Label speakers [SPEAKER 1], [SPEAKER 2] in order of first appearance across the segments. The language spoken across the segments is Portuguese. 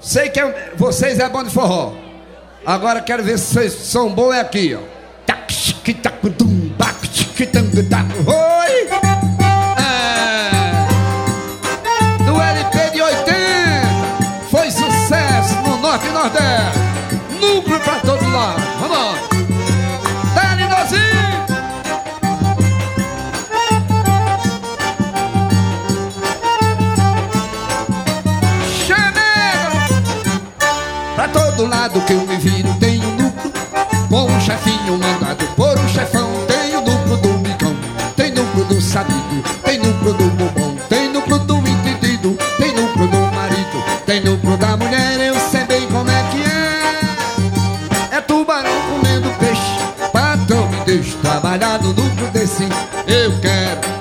[SPEAKER 1] Sei que é- vocês é bom de forró. Agora quero ver se vocês são bons é aqui, ó. Tac, Todo lado que eu me viro um núcleo Com um chefinho mandado por um chefão Tem o núcleo do micão Tem núcleo do sabido Tem núcleo do bobão Tem núcleo do entendido Tem núcleo do marido Tem núcleo da mulher Eu sei bem como é que é. É tubarão comendo peixe Patrão me deixa trabalhar no núcleo desse. Eu quero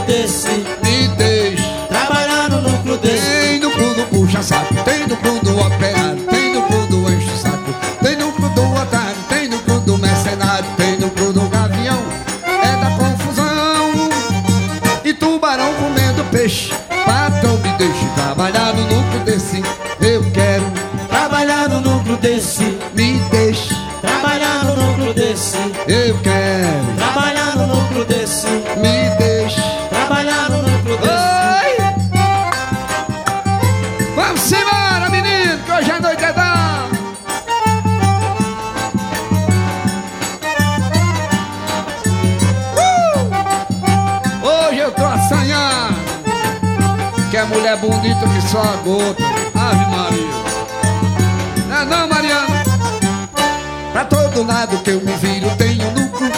[SPEAKER 2] núcleo desse,
[SPEAKER 1] Me deixa
[SPEAKER 2] trabalhar no núcleo desse.
[SPEAKER 1] Tem no clube do puxa-saco, tem no clube do operário, tem no clube do enche-saco, tem no clube do otário, tem no clube do mercenário, tem no clube do gavião, é da confusão. E tubarão comendo peixe, patrão me deixe trabalhar no núcleo desse, eu quero,
[SPEAKER 2] Trabalhar no núcleo desse,
[SPEAKER 1] me deixe,
[SPEAKER 2] trabalhar no núcleo desse,
[SPEAKER 1] eu quero,
[SPEAKER 2] trabalhar
[SPEAKER 1] é bonita que só a gota. Ave Maria. Não é não, Mariana? Pra todo lado que eu me viro um núcleo.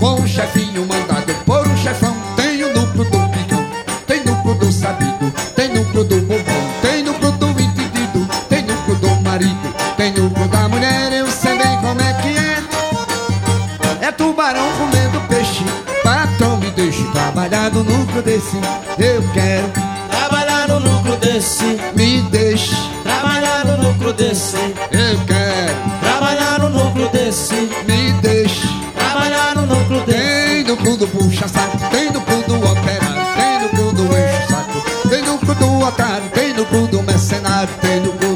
[SPEAKER 1] Com um chefinho mandado por um chefão Tem o núcleo do picão. Tem núcleo do sabido Tem núcleo do bobão. Tem núcleo do entendido Tem núcleo do marido. Tem núcleo da mulher Eu sei bem como é que é. É tubarão comendo peixe. Patrão me deixe trabalhar no núcleo desse. Eu quero
[SPEAKER 2] no núcleo desse,
[SPEAKER 1] Me deixe.
[SPEAKER 2] Trabalhar no núcleo desse,
[SPEAKER 1] Eu quero.
[SPEAKER 2] Trabalhar no núcleo desse,
[SPEAKER 1] Me deixe.
[SPEAKER 2] Trabalhar no núcleo desse.
[SPEAKER 1] Tem no cu do puxa-saco, tem no cu do operário, tem no cu do enche-saco, tem no cu do otário, tem no cu do mercenário, tem no cu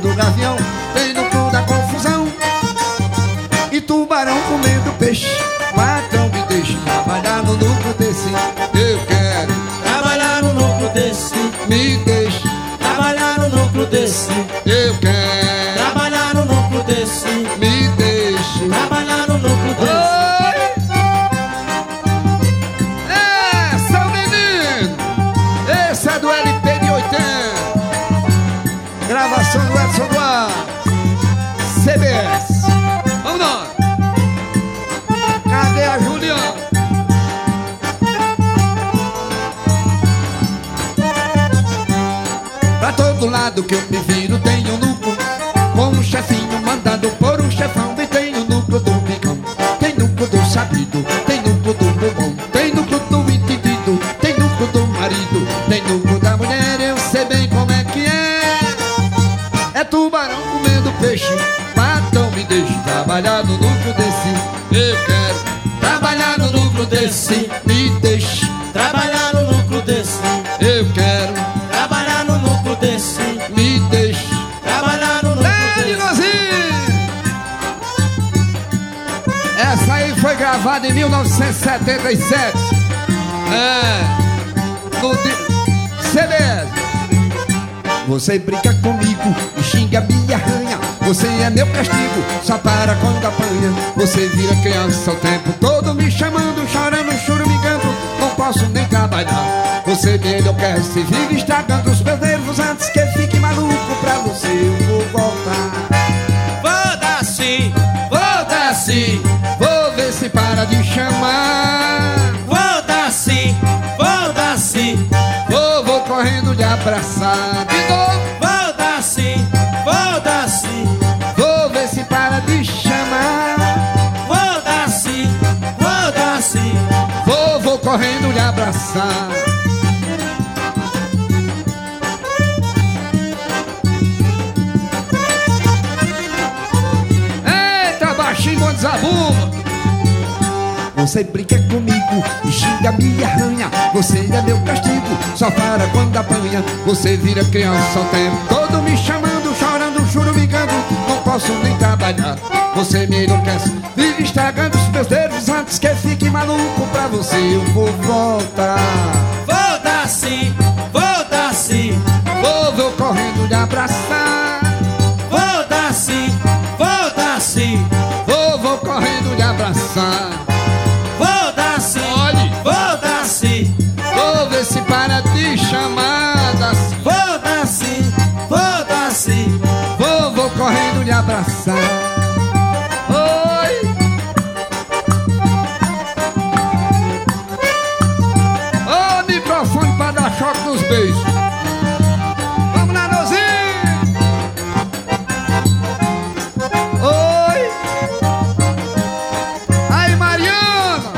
[SPEAKER 1] todo lado que eu me viro tem um núcleo Com um chefinho mandado por um chefão E tem o núcleo do picão Tem núcleo do sabido Tem núcleo do bobão. Tem núcleo do entendido Tem núcleo do marido. Tem núcleo da mulher Eu sei bem como é que é. É tubarão comendo peixe Patrão me deixe trabalhar no núcleo desse. Eu quero trabalhar no núcleo desse Me deixe
[SPEAKER 2] Trabalhar no núcleo desse,
[SPEAKER 1] Eu quero
[SPEAKER 2] trabalhar no núcleo desse,
[SPEAKER 1] foi gravada em 1977. É. No CBS. Você brinca comigo xinga me arranha. Você é meu castigo, só para quando apanha. Você vira criança o tempo todo me chamando, chorando, chorumigando. Não posso nem trabalhar. Você me enlouquece, vive estragando os meus nervos antes que se para de chamar.
[SPEAKER 2] foda-se, foda-se,
[SPEAKER 1] Vou, vou correndo de abraçar. De novo,
[SPEAKER 2] foda-se, foda-se,
[SPEAKER 1] vou ver se para de chamar.
[SPEAKER 2] foda-se, foda-se.
[SPEAKER 1] Vou, vou correndo lhe abraçar. Eita, baixinho, bom desabuma. Você brinca comigo e xinga, me arranha. Você é meu castigo, só para quando apanha. Você vira criança ao tempo todo me chamando, chorando, churumicando. Não posso nem trabalhar. Você me enlouquece, vive estragando os meus dedos antes que fique maluco pra você. Eu vou voltar.
[SPEAKER 2] Vou dar sim, vou dar sim,
[SPEAKER 1] Vou, vou correndo lhe abraçar.
[SPEAKER 2] vou dar sim, vou dar sim,
[SPEAKER 1] Vou, vou correndo lhe abraçar. Oi. Ô, microfone para dar choque nos beijos. Vamos lá, Nozinho. Oi. Aí, Mariana.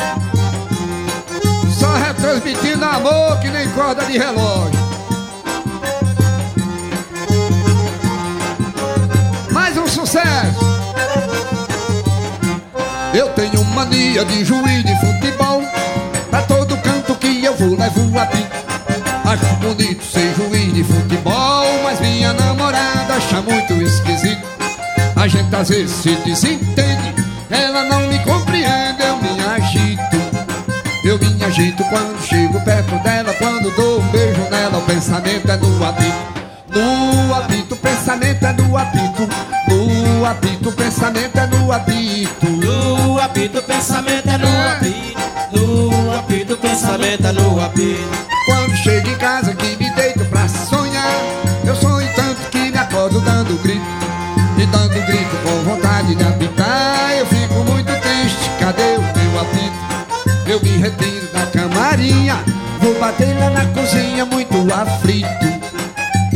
[SPEAKER 1] Só retransmitindo amor que nem corda de relógio. Eu tenho mania de juiz de futebol. Pra todo canto que eu vou, levo a pico. Acho bonito ser juiz de futebol, mas minha namorada acha muito esquisito. A gente às vezes se desentende, ela não me compreende, eu me agito. Eu me agito quando chego perto dela, quando dou um beijo nela, o pensamento é no apito. No apito, pensamento é no apito. No apito, pensamento é no apito.
[SPEAKER 2] No apito, pensamento é no apito. No apito, pensamento é no apito.
[SPEAKER 1] Quando chego em casa que me deito pra sonhar, eu sonho tanto que me acordo dando grito. E dando grito com vontade de apitar, eu fico muito triste. Cadê o meu apito? Eu me retiro da camarinha, vou bater lá na cozinha muito aflito.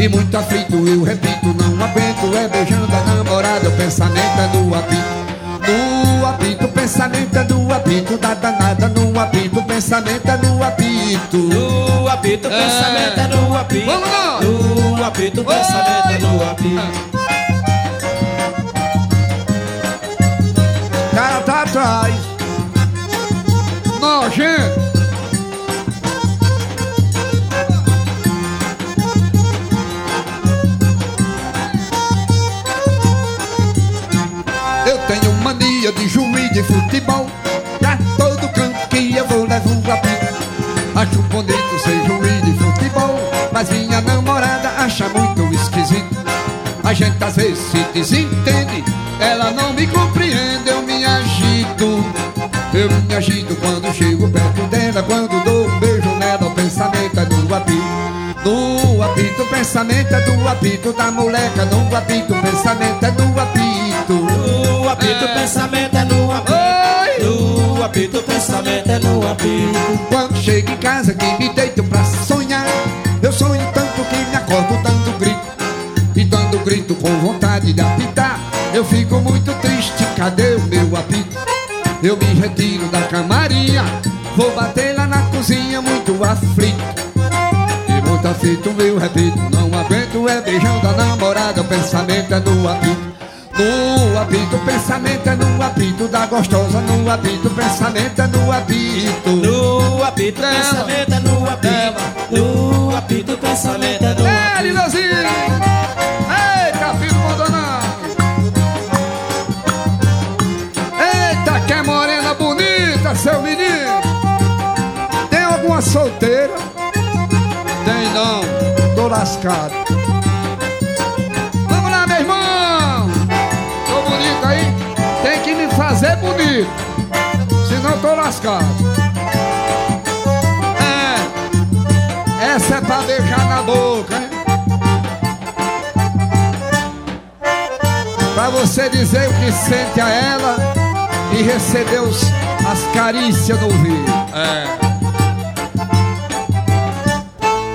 [SPEAKER 1] E muito aflito eu repito, não aguento É beijando a namorada, o pensamento é no apito No apito, o pensamento é no apito Da danada no apito, o pensamento é no apito
[SPEAKER 2] No apito, o pensamento é no apito.
[SPEAKER 1] Vamos lá!
[SPEAKER 2] No apito, o pensamento é no apito.
[SPEAKER 1] Cara tá atrás de juiz de futebol. Pra todo canto que eu vou levo um apito. Acho bonito ser juiz de futebol Mas minha namorada acha muito esquisito. A gente às vezes se desentende Ela não me compreende, eu me agito. Eu me agito quando chego perto dela Quando dou um beijo nela, o pensamento é do apito. No apito, o pensamento é do apito da moleca No apito, o pensamento é do apito
[SPEAKER 2] No apito, o pensamento é no apito.
[SPEAKER 1] Oi!
[SPEAKER 2] No apito, o pensamento é no apito.
[SPEAKER 1] Quando chego em casa que me deito pra sonhar Eu sonho tanto que me acordo dando grito E dando grito com vontade de apitar Eu fico muito triste, cadê o meu apito? Eu me retiro da camarinha Vou bater lá na cozinha muito aflito E muito aflito eu repito Não aguento é beijando a namorada O pensamento é no apito no apito, o pensamento é no apito da gostosa No apito, o pensamento é no apito
[SPEAKER 2] No apito, pensamento é no apito. No apito, pensamento é no
[SPEAKER 1] É,
[SPEAKER 2] apito.
[SPEAKER 1] Linozinho! Eita, filho abandonado! Eita, que é morena bonita, seu menino! Tem alguma solteira? Tem não, tô lascado. Bonito, senão tô lascado. É, essa é pra beijar na boca, hein? Pra você dizer o que sente a ela e receber os, as carícias no ouvido. É.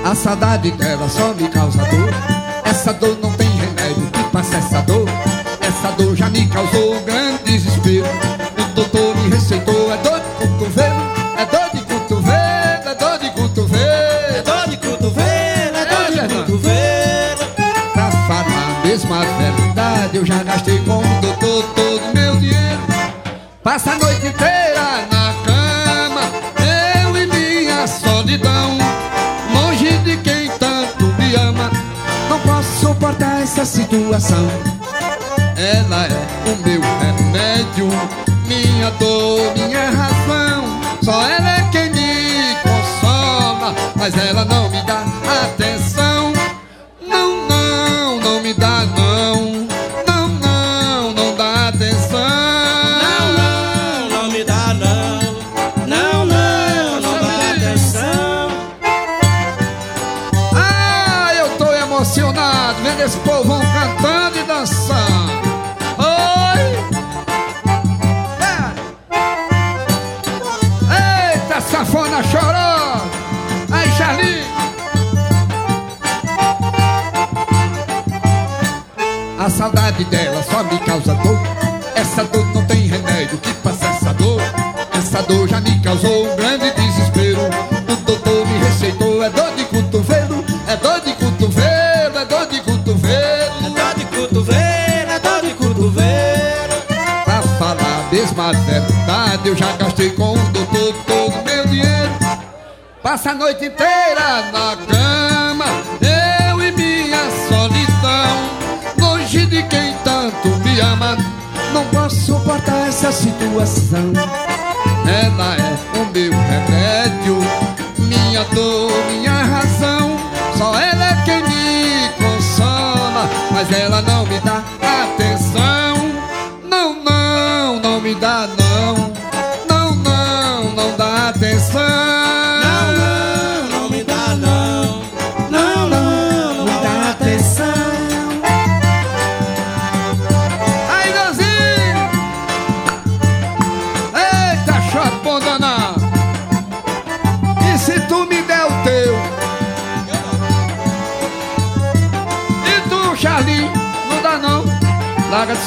[SPEAKER 1] A saudade dela só me causa dor. Essa dor não tem remédio que passa essa dor. Essa dor já me causou Gastei com o doutor todo
[SPEAKER 2] meu
[SPEAKER 1] dinheiro. Passa a noite inteira na cama, eu e minha solidão. Longe de quem tanto me ama, não posso suportar essa situação. Ela é o meu remédio, minha dor, minha razão. Só ela é quem me consola, mas ela não me dá atenção. Dor já me causou um grande desespero. O doutor me receitou, é dor de cotovelo, é dor de cotovelo, é dor de cotovelo.
[SPEAKER 2] É dor de cotovelo, é dor de cotovelo.
[SPEAKER 1] Pra falar a mesma verdade, eu já gastei com o doutor todo meu dinheiro. Passa a noite inteira na cama, eu e minha solidão. Longe de quem tanto me ama, não posso suportar essa situação. Ela é o meu remédio, minha dor, minha razão. Só ela é quem me consola, mas ela não me dá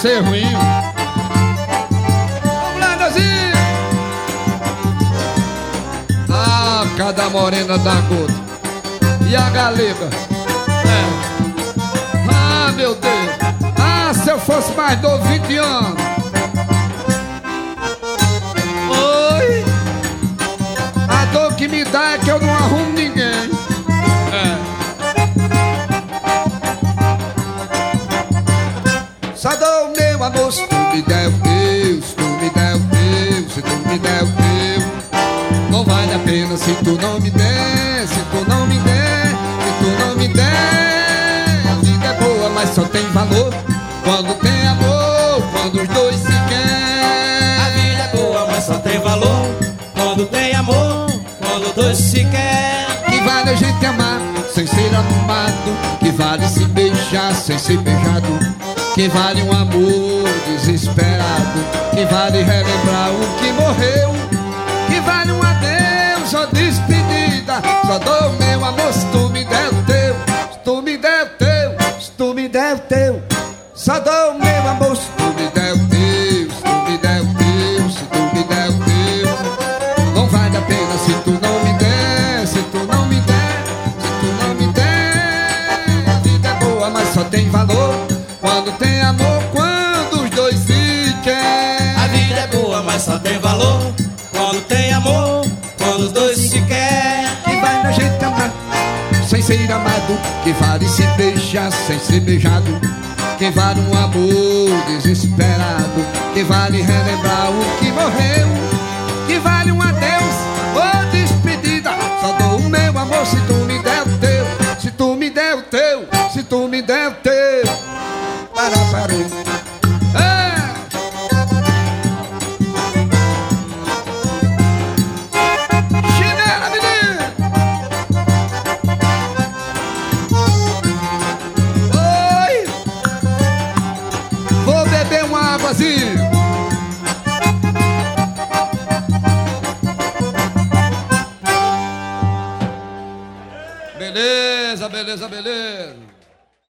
[SPEAKER 1] ser ruim. Vamos lá, Dãozinho! Ah, cada morena da gota. E a galega? É. Ah, meu Deus! Ah, se eu fosse mais novo, 20 anos! Oi! A dor que me dá é que eu não arrumo meu amor se tu me der o teu, se tu me der o teu, se tu me der o teu. Não vale a pena se tu não me der, se tu não me der, se tu não me der. A vida é boa, mas só tem valor quando tem amor, quando os dois se querem.
[SPEAKER 2] A vida é boa, mas só tem valor quando tem amor, quando dois se quer.
[SPEAKER 1] Que vale a gente amar sem ser amado, que vale se beijar sem ser beijado. Que vale um amor desesperado, que vale relembrar o que morreu. Que vale um adeus ou despedida. Só dou meu amor se tu me der o teu, se tu me der o teu, se tu me der o teu. Só dou só tem valor quando tem amor, quando os dois se
[SPEAKER 2] quer.
[SPEAKER 1] Que vai na gente amar sem ser amado, que vale se beijar sem ser beijado. Que vale um amor desesperado, que vale relembrar o que morreu. Que vale um adeus Beleza.